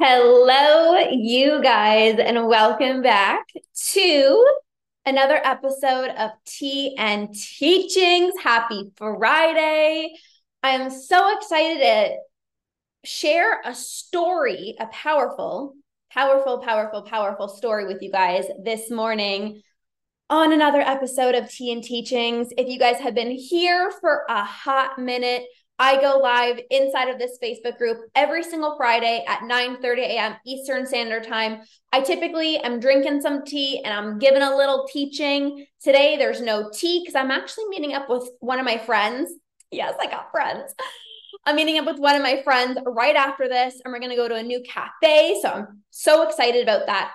Hello, you guys, and welcome back to another episode of Tea and Teachings. Happy Friday. I am so excited to share a story, a powerful, powerful, powerful, powerful story with you guys this morning on another episode of Tea and Teachings. If you guys have been here for a hot minute, I go live inside of this Facebook group every single Friday at 9 30 a.m. Eastern Standard Time. I typically am drinking some tea and I'm giving a little teaching. Today, there's no tea because I'm actually meeting up with one of my friends. Yes, I got friends. I'm meeting up with one of my friends right after this, and we're going to go to a new cafe. So I'm so excited about that.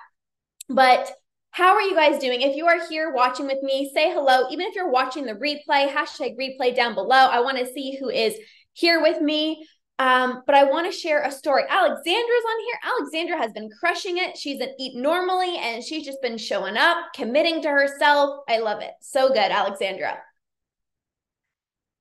But how are you guys doing? If you are here watching with me, say hello. Even if you're watching the replay, hashtag replay down below. I want to see who is here with me. Um, but I want to share a story. Alexandra's on here. Alexandra has been crushing it. She's an eat normally and she's just been showing up, committing to herself. I love it. So good, Alexandra.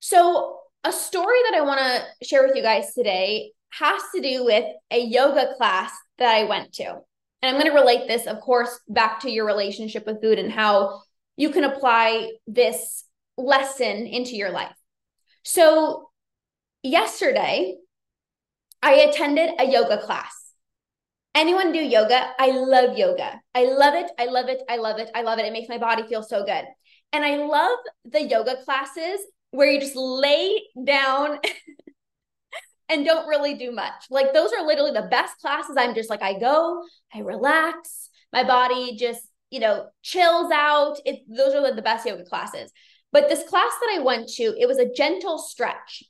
So, a story that I want to share with you guys today has to do with a yoga class that I went to. And I'm going to relate this, of course, back to your relationship with food and how you can apply this lesson into your life. So, yesterday, I attended a yoga class. Anyone do yoga? I love yoga. I love it. I love it. I love it. I love it. It makes my body feel so good. And I love the yoga classes where you just lay down and don't really do much. Like those are literally the best classes. I'm just like, I go, I relax, my body just, you know, chills out. It, those are the best yoga classes. But this class that I went to, it was a gentle stretch.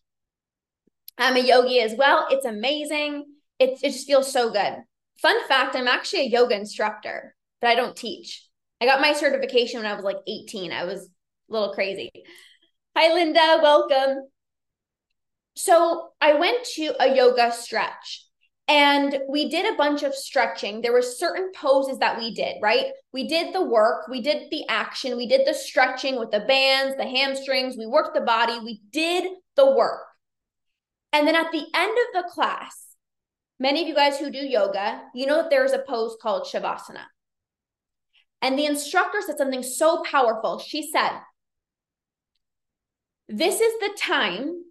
I'm a yogi as well. It's amazing. It, it just feels so good. Fun fact I'm actually a yoga instructor, but I don't teach. I got my certification when I was like 18. I was a little crazy. Hi, Linda. Welcome. So I went to a yoga stretch and we did a bunch of stretching. There were certain poses that we did, right? We did the work, we did the action, we did the stretching with the bands, the hamstrings, we worked the body, we did the work. And then at the end of the class, many of you guys who do yoga, you know that there's a pose called Shavasana. And the instructor said something so powerful. She said, This is the time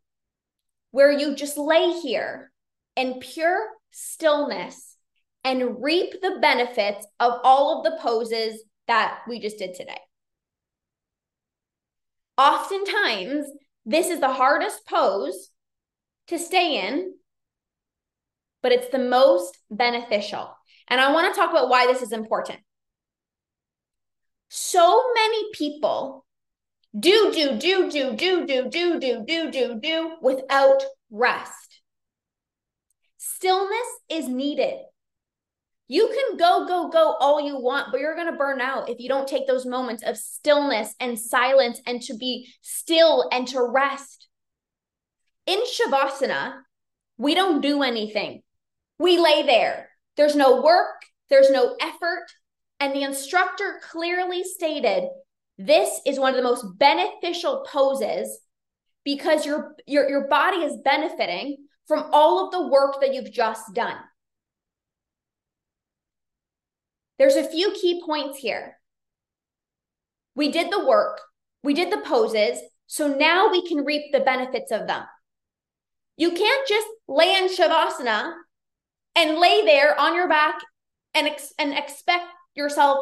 where you just lay here in pure stillness and reap the benefits of all of the poses that we just did today. Oftentimes, this is the hardest pose to stay in, but it's the most beneficial. And I want to talk about why this is important. So many people do, do, do, do, do, do, do, do, do, do, do without rest. Stillness is needed. You can go, go, go all you want, but you're going to burn out if you don't take those moments of stillness and silence and to be still and to rest. In Shavasana, we don't do anything. We lay there. There's no work, there's no effort. And the instructor clearly stated this is one of the most beneficial poses because your your your body is benefiting from all of the work that you've just done. There's a few key points here. We did the work, we did the poses, so now we can reap the benefits of them. You can't just lay in shavasana and lay there on your back and ex- and expect yourself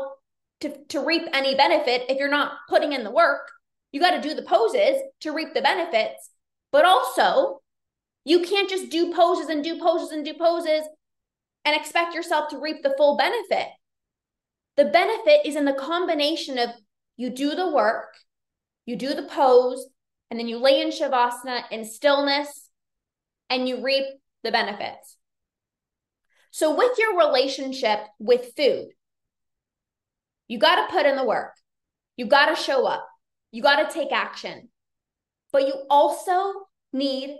to, to reap any benefit if you're not putting in the work. You got to do the poses to reap the benefits. But also, you can't just do poses and do poses and do poses and expect yourself to reap the full benefit. The benefit is in the combination of you do the work, you do the pose, and then you lay in Shavasana in stillness and you reap the benefits. So, with your relationship with food, you got to put in the work. You got to show up. You got to take action. But you also need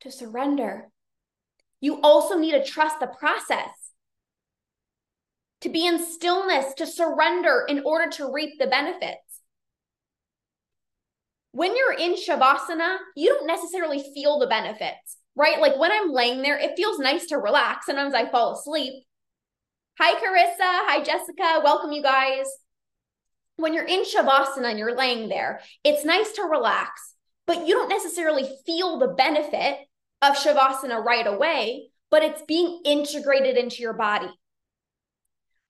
to surrender. You also need to trust the process, to be in stillness, to surrender in order to reap the benefits. When you're in Shavasana, you don't necessarily feel the benefits. right? Like when I'm laying there, it feels nice to relax. Sometimes I fall asleep. Hi, Carissa. Hi, Jessica. Welcome, you guys. When you're in Shavasana and you're laying there, it's nice to relax, but you don't necessarily feel the benefit of Shavasana right away, but it's being integrated into your body.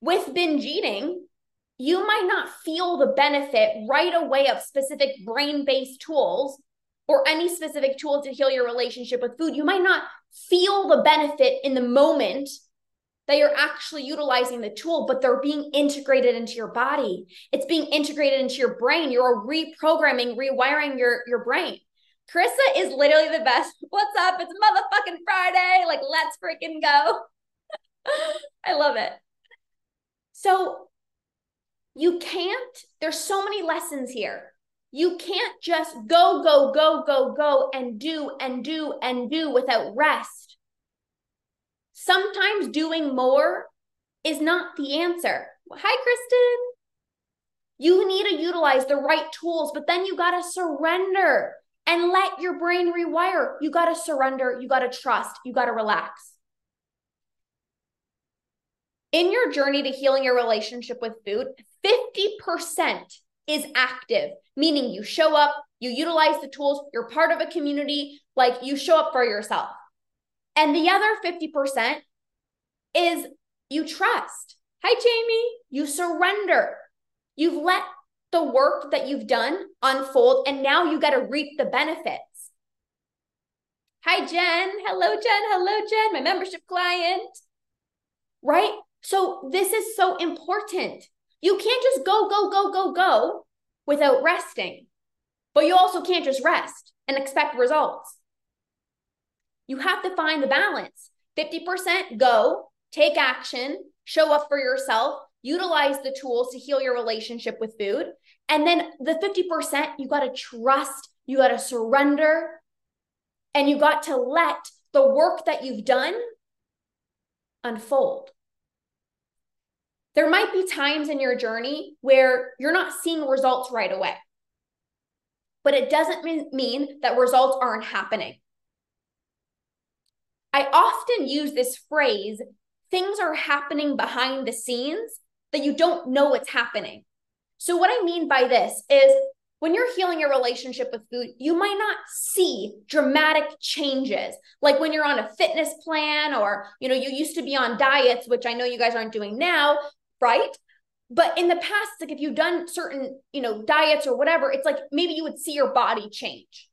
With binge eating, you might not feel the benefit right away of specific brain based tools or any specific tool to heal your relationship with food. You might not feel the benefit in the moment that you're actually utilizing the tool, but they're being integrated into your body. It's being integrated into your brain. You're reprogramming, rewiring your, your brain. Carissa is literally the best. What's up? It's motherfucking Friday. Like, let's freaking go. I love it. So you can't, there's so many lessons here. You can't just go, go, go, go, go and do and do and do without rest. Sometimes doing more is not the answer. Hi, Kristen. You need to utilize the right tools, but then you got to surrender and let your brain rewire. You got to surrender. You got to trust. You got to relax in your journey to healing your relationship with food, 50% is active, meaning you show up, you utilize the tools, you're part of a community, like you show up for yourself. And the other 50% is you trust. Hi, Jamie. You surrender. You've let the work that you've done unfold, and now you got to reap the benefits. Hi, Jen. Hello, Jen. Hello, Jen, my membership client. Right? So this is so important. You can't just go, go, go, go, go without resting. But you also can't just rest and expect results. You have to find the balance 50% go, take action, show up for yourself, utilize the tools to heal your relationship with food. And then the 50%, you got to trust, you got to surrender, and you got to let the work that you've done unfold there might be times in your journey where you're not seeing results right away. But it doesn't mean that results aren't happening. I often use this phrase things are happening behind the scenes that you don't know what's happening. So, what I mean by this is when you're healing your relationship with food, you might not see dramatic changes. Like when you're on a fitness plan or, you know, you used to be on diets, which I know you guys aren't doing now, right? But in the past, like if you've done certain, you know, diets or whatever, it's like maybe you would see your body change.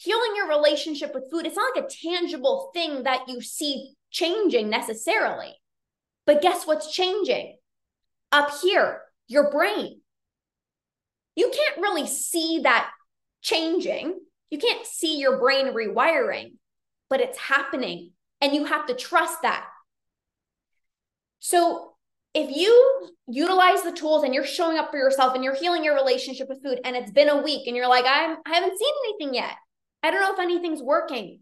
Healing your relationship with food, it's not like a tangible thing that you see changing necessarily. But guess what's changing? Up here, your brain. You can't really see that changing. You can't see your brain rewiring, but it's happening. And you have to trust that. So if you utilize the tools and you're showing up for yourself and you're healing your relationship with food and it's been a week and you're like I'm I haven't seen anything yet. I don't know if anything's working.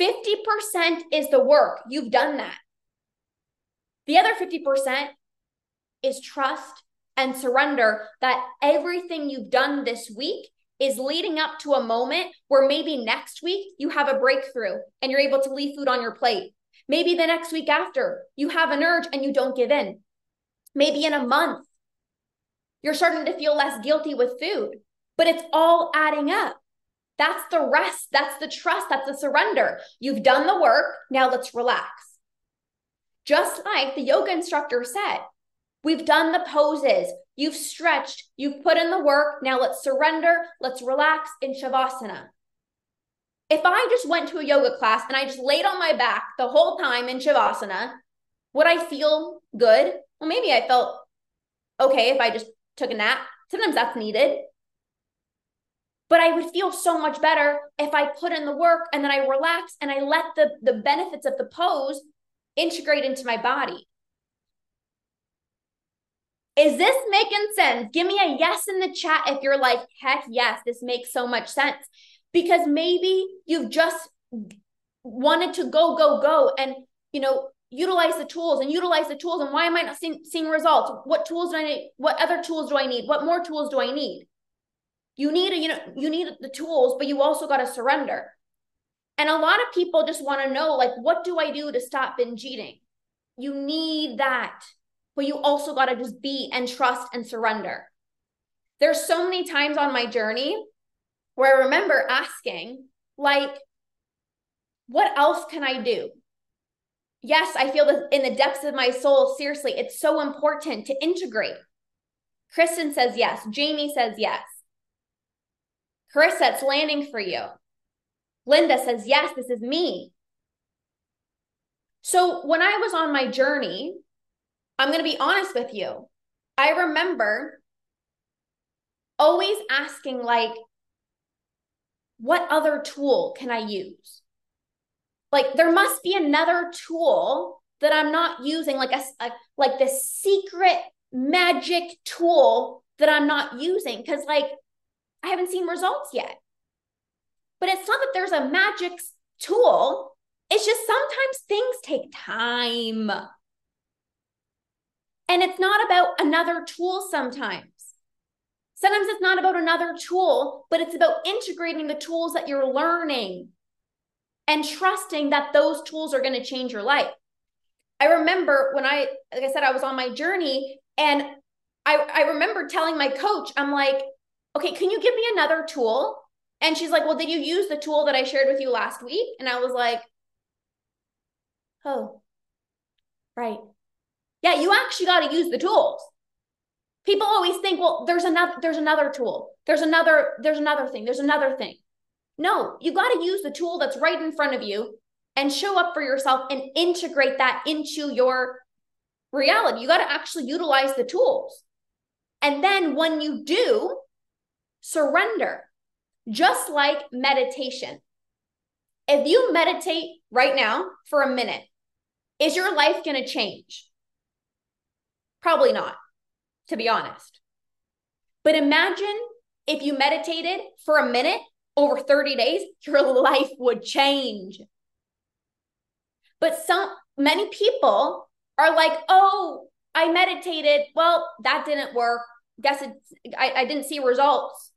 50% is the work. You've done that. The other 50% is trust and surrender that everything you've done this week is leading up to a moment where maybe next week you have a breakthrough and you're able to leave food on your plate Maybe the next week after, you have an urge and you don't give in. Maybe in a month, you're starting to feel less guilty with food, but it's all adding up. That's the rest. That's the trust. That's the surrender. You've done the work. Now let's relax. Just like the yoga instructor said, we've done the poses. You've stretched. You've put in the work. Now let's surrender. Let's relax in Shavasana. If I just went to a yoga class and I just laid on my back the whole time in Shavasana, would I feel good? Well, maybe I felt okay if I just took a nap. Sometimes that's needed. But I would feel so much better if I put in the work and then I relax and I let the, the benefits of the pose integrate into my body. Is this making sense? Give me a yes in the chat if you're like, heck yes, this makes so much sense because maybe you've just wanted to go, go, go and, you know, utilize the tools and utilize the tools. And why am I not seeing, seeing results? What tools do I need? What other tools do I need? What more tools do I need? You need, you know, you need the tools, but you also got to surrender. And a lot of people just want to know, like, what do I do to stop binge eating? You need that. But you also got to just be and trust and surrender. There's so many times on my journey where I remember asking, like, what else can I do? Yes, I feel that in the depths of my soul, seriously, it's so important to integrate. Kristen says yes. Jamie says yes. Carissa, it's landing for you. Linda says, yes, this is me. So when I was on my journey, I'm going to be honest with you. I remember always asking, like, what other tool can I use? Like, there must be another tool that I'm not using, like a, a like this secret magic tool that I'm not using because, like, I haven't seen results yet. But it's not that there's a magic tool. It's just sometimes things take time. And it's not about another tool sometimes. Sometimes it's not about another tool, but it's about integrating the tools that you're learning and trusting that those tools are going to change your life. I remember when I, like I said, I was on my journey and I, I remember telling my coach, I'm like, okay, can you give me another tool? And she's like, well, did you use the tool that I shared with you last week? And I was like, oh, right. Yeah, you actually got to use the tools. People always think, well, there's another, there's another tool. There's another, there's another thing. There's another thing. No, you got to use the tool that's right in front of you and show up for yourself and integrate that into your reality. You got to actually utilize the tools. And then when you do, surrender, just like meditation. If you meditate right now for a minute, is your life going to change? Probably not to be honest. But imagine if you meditated for a minute over 30 days, your life would change. But some many people are like, oh, I meditated. Well, that didn't work. Guess it's I, I didn't see results.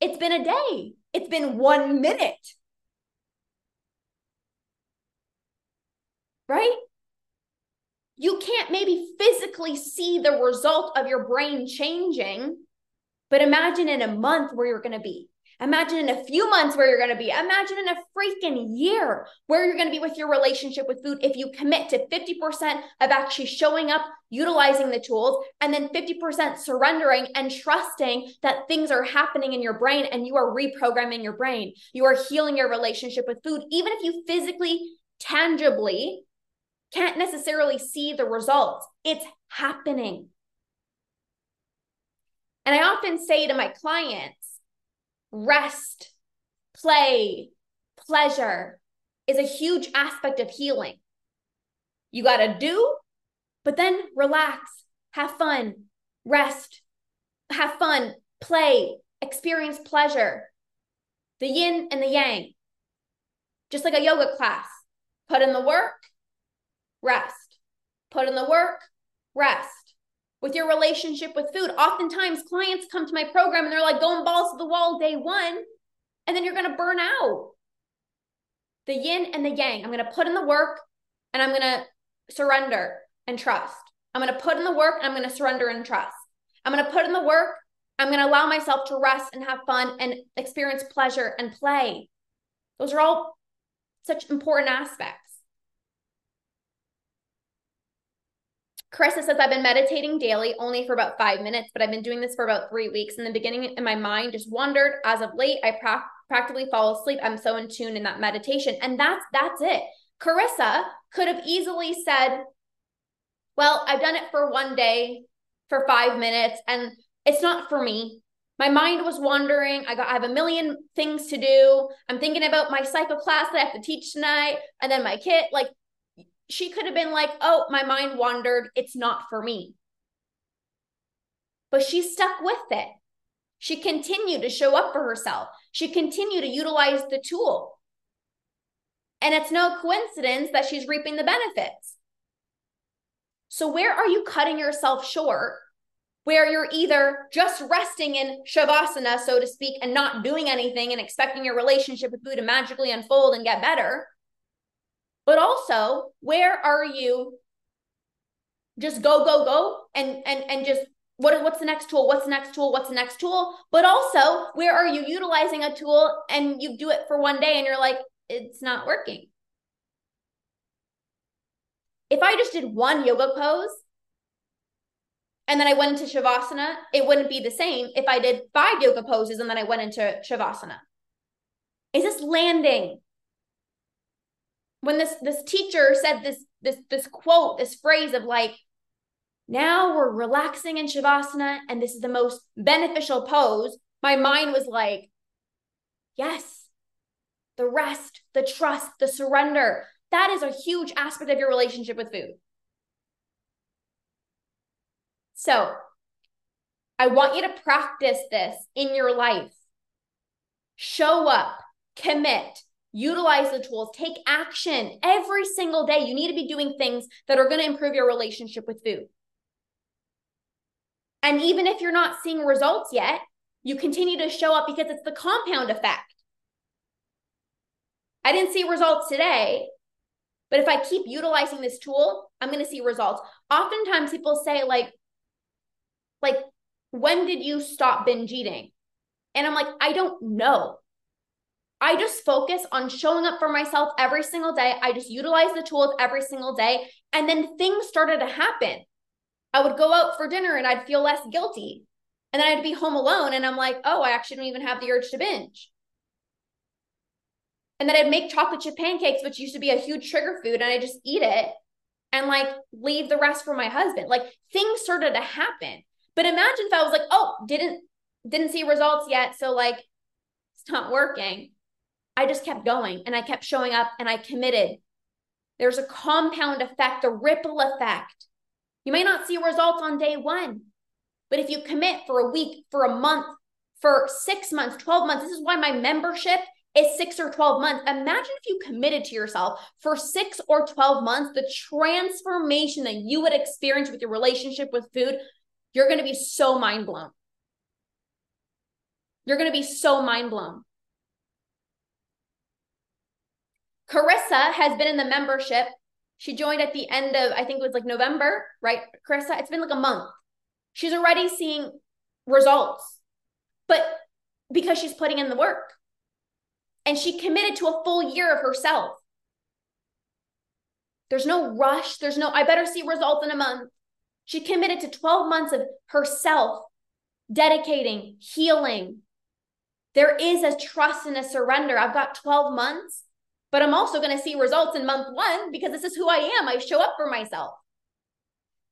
It's been a day. It's been one minute. Right? you can't maybe physically see the result of your brain changing, but imagine in a month where you're going to be. Imagine in a few months where you're going to be. Imagine in a freaking year where you're going to be with your relationship with food if you commit to 50% of actually showing up, utilizing the tools, and then 50% surrendering and trusting that things are happening in your brain and you are reprogramming your brain. You are healing your relationship with food, even if you physically, tangibly can't necessarily see the results. It's happening. And I often say to my clients rest, play, pleasure is a huge aspect of healing. You got to do, but then relax, have fun, rest, have fun, play, experience pleasure. The yin and the yang. Just like a yoga class. Put in the work, rest. Put in the work, rest. With your relationship with food, oftentimes clients come to my program and they're like going balls to the wall day one, and then you're going to burn out. The yin and the yang. I'm going to put in the work and I'm going to surrender and trust. I'm going to put in the work and I'm going to surrender and trust. I'm going to put in the work. I'm going to allow myself to rest and have fun and experience pleasure and play. Those are all such important aspects. Carissa says, I've been meditating daily only for about five minutes, but I've been doing this for about three weeks. In the beginning, and my mind just wandered. As of late, I pra- practically fall asleep. I'm so in tune in that meditation. And that's that's it. Carissa could have easily said, Well, I've done it for one day for five minutes, and it's not for me. My mind was wandering. I got I have a million things to do. I'm thinking about my cycle class that I have to teach tonight, and then my kid. Like she could have been like, oh, my mind wandered. It's not for me. But she stuck with it. She continued to show up for herself. She continued to utilize the tool. And it's no coincidence that she's reaping the benefits. So, where are you cutting yourself short where you're either just resting in shavasana, so to speak, and not doing anything and expecting your relationship with food to magically unfold and get better. But also, where are you just go, go, go and and and just what, what's the next tool? What's the next tool? What's the next tool? But also, where are you utilizing a tool and you do it for one day and you're like, it's not working? If I just did one yoga pose and then I went into Shavasana, it wouldn't be the same if I did five yoga poses and then I went into Shavasana. Is this landing? When this this teacher said this this this quote, this phrase of like, now we're relaxing in Shavasana and this is the most beneficial pose, my mind was like, yes, the rest, the trust, the surrender. That is a huge aspect of your relationship with food. So I want you to practice this in your life. Show up, commit, utilize the tools, take action every single day. You need to be doing things that are going to improve your relationship with food. And even if you're not seeing results yet, you continue to show up because it's the compound effect. I didn't see results today, but if I keep utilizing this tool, I'm going to see results. Oftentimes people say like like, when did you stop binge eating? And I'm like, I don't know. I just focus on showing up for myself every single day. I just utilize the tools every single day. And then things started to happen. I would go out for dinner and I'd feel less guilty. And then I'd be home alone and I'm like, oh, I actually don't even have the urge to binge. And then I'd make chocolate chip pancakes, which used to be a huge trigger food, and I just eat it and like leave the rest for my husband. Like things started to happen. But imagine if I was like, oh, didn't didn't see results yet, so like it's not working. I just kept going and I kept showing up and I committed. There's a compound effect, a ripple effect. You may not see results on day 1, but if you commit for a week, for a month, for 6 months, 12 months, this is why my membership is 6 or 12 months. Imagine if you committed to yourself for 6 or 12 months, the transformation that you would experience with your relationship with food you're going to be so mind blown. You're going to be so mind blown. Carissa has been in the membership. She joined at the end of, I think it was like November, right? Carissa, it's been like a month. She's already seeing results, but because she's putting in the work and she committed to a full year of herself. There's no rush. There's no, I better see results in a month. She committed to 12 months of herself, dedicating, healing. There is a trust and a surrender. I've got 12 months, but I'm also going to see results in month one because this is who I am. I show up for myself.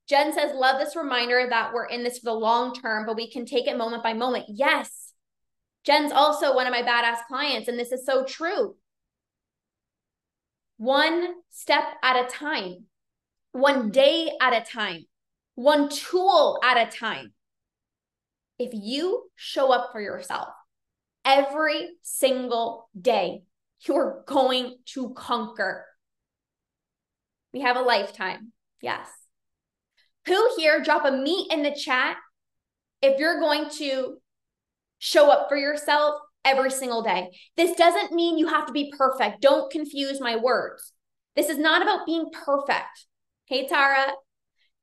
Jen says, Love this reminder that we're in this for the long term, but we can take it moment by moment. Yes. Jen's also one of my badass clients, and this is so true. One step at a time, one day at a time one tool at a time. If you show up for yourself every single day, you're going to conquer. We have a lifetime. Yes. Who here, drop a meet in the chat if you're going to show up for yourself every single day. This doesn't mean you have to be perfect. Don't confuse my words. This is not about being perfect. Hey, Tara,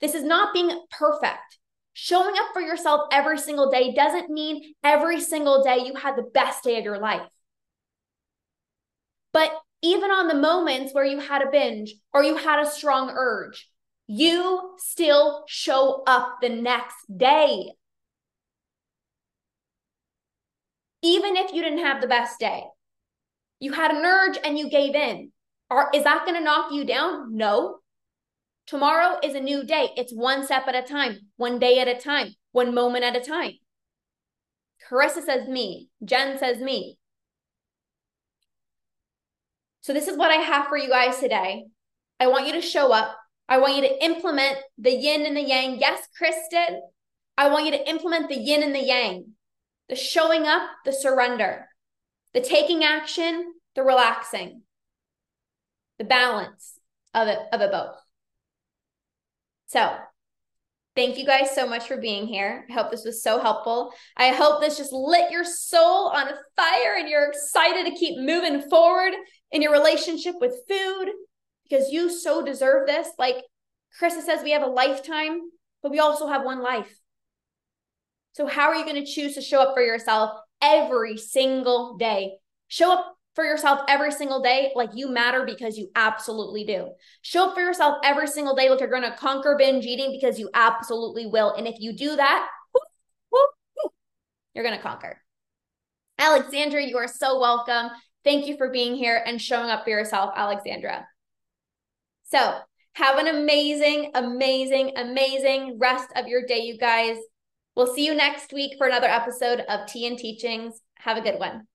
this is not being perfect. Showing up for yourself every single day doesn't mean every single day you had the best day of your life. But even on the moments where you had a binge or you had a strong urge, you still show up the next day. Even if you didn't have the best day, you had an urge and you gave in. Or is that going to knock you down? No. Tomorrow is a new day. It's one step at a time, one day at a time, one moment at a time. Carissa says me. Jen says me. So, this is what I have for you guys today. I want you to show up. I want you to implement the yin and the yang. Yes, Kristen. I want you to implement the yin and the yang the showing up, the surrender, the taking action, the relaxing, the balance of it, of it both. So Thank you guys so much for being here. I hope this was so helpful. I hope this just lit your soul on fire and you're excited to keep moving forward in your relationship with food because you so deserve this. Like Krista says, we have a lifetime, but we also have one life. So, how are you going to choose to show up for yourself every single day? Show up for yourself every single day like you matter because you absolutely do. Show up for yourself every single day like you're going to conquer binge eating because you absolutely will. And if you do that, you're going to conquer. Alexandra, you are so welcome. Thank you for being here and showing up for yourself, Alexandra. So, have an amazing, amazing, amazing rest of your day, you guys. We'll see you next week for another episode of Tea and Teachings. Have a good one.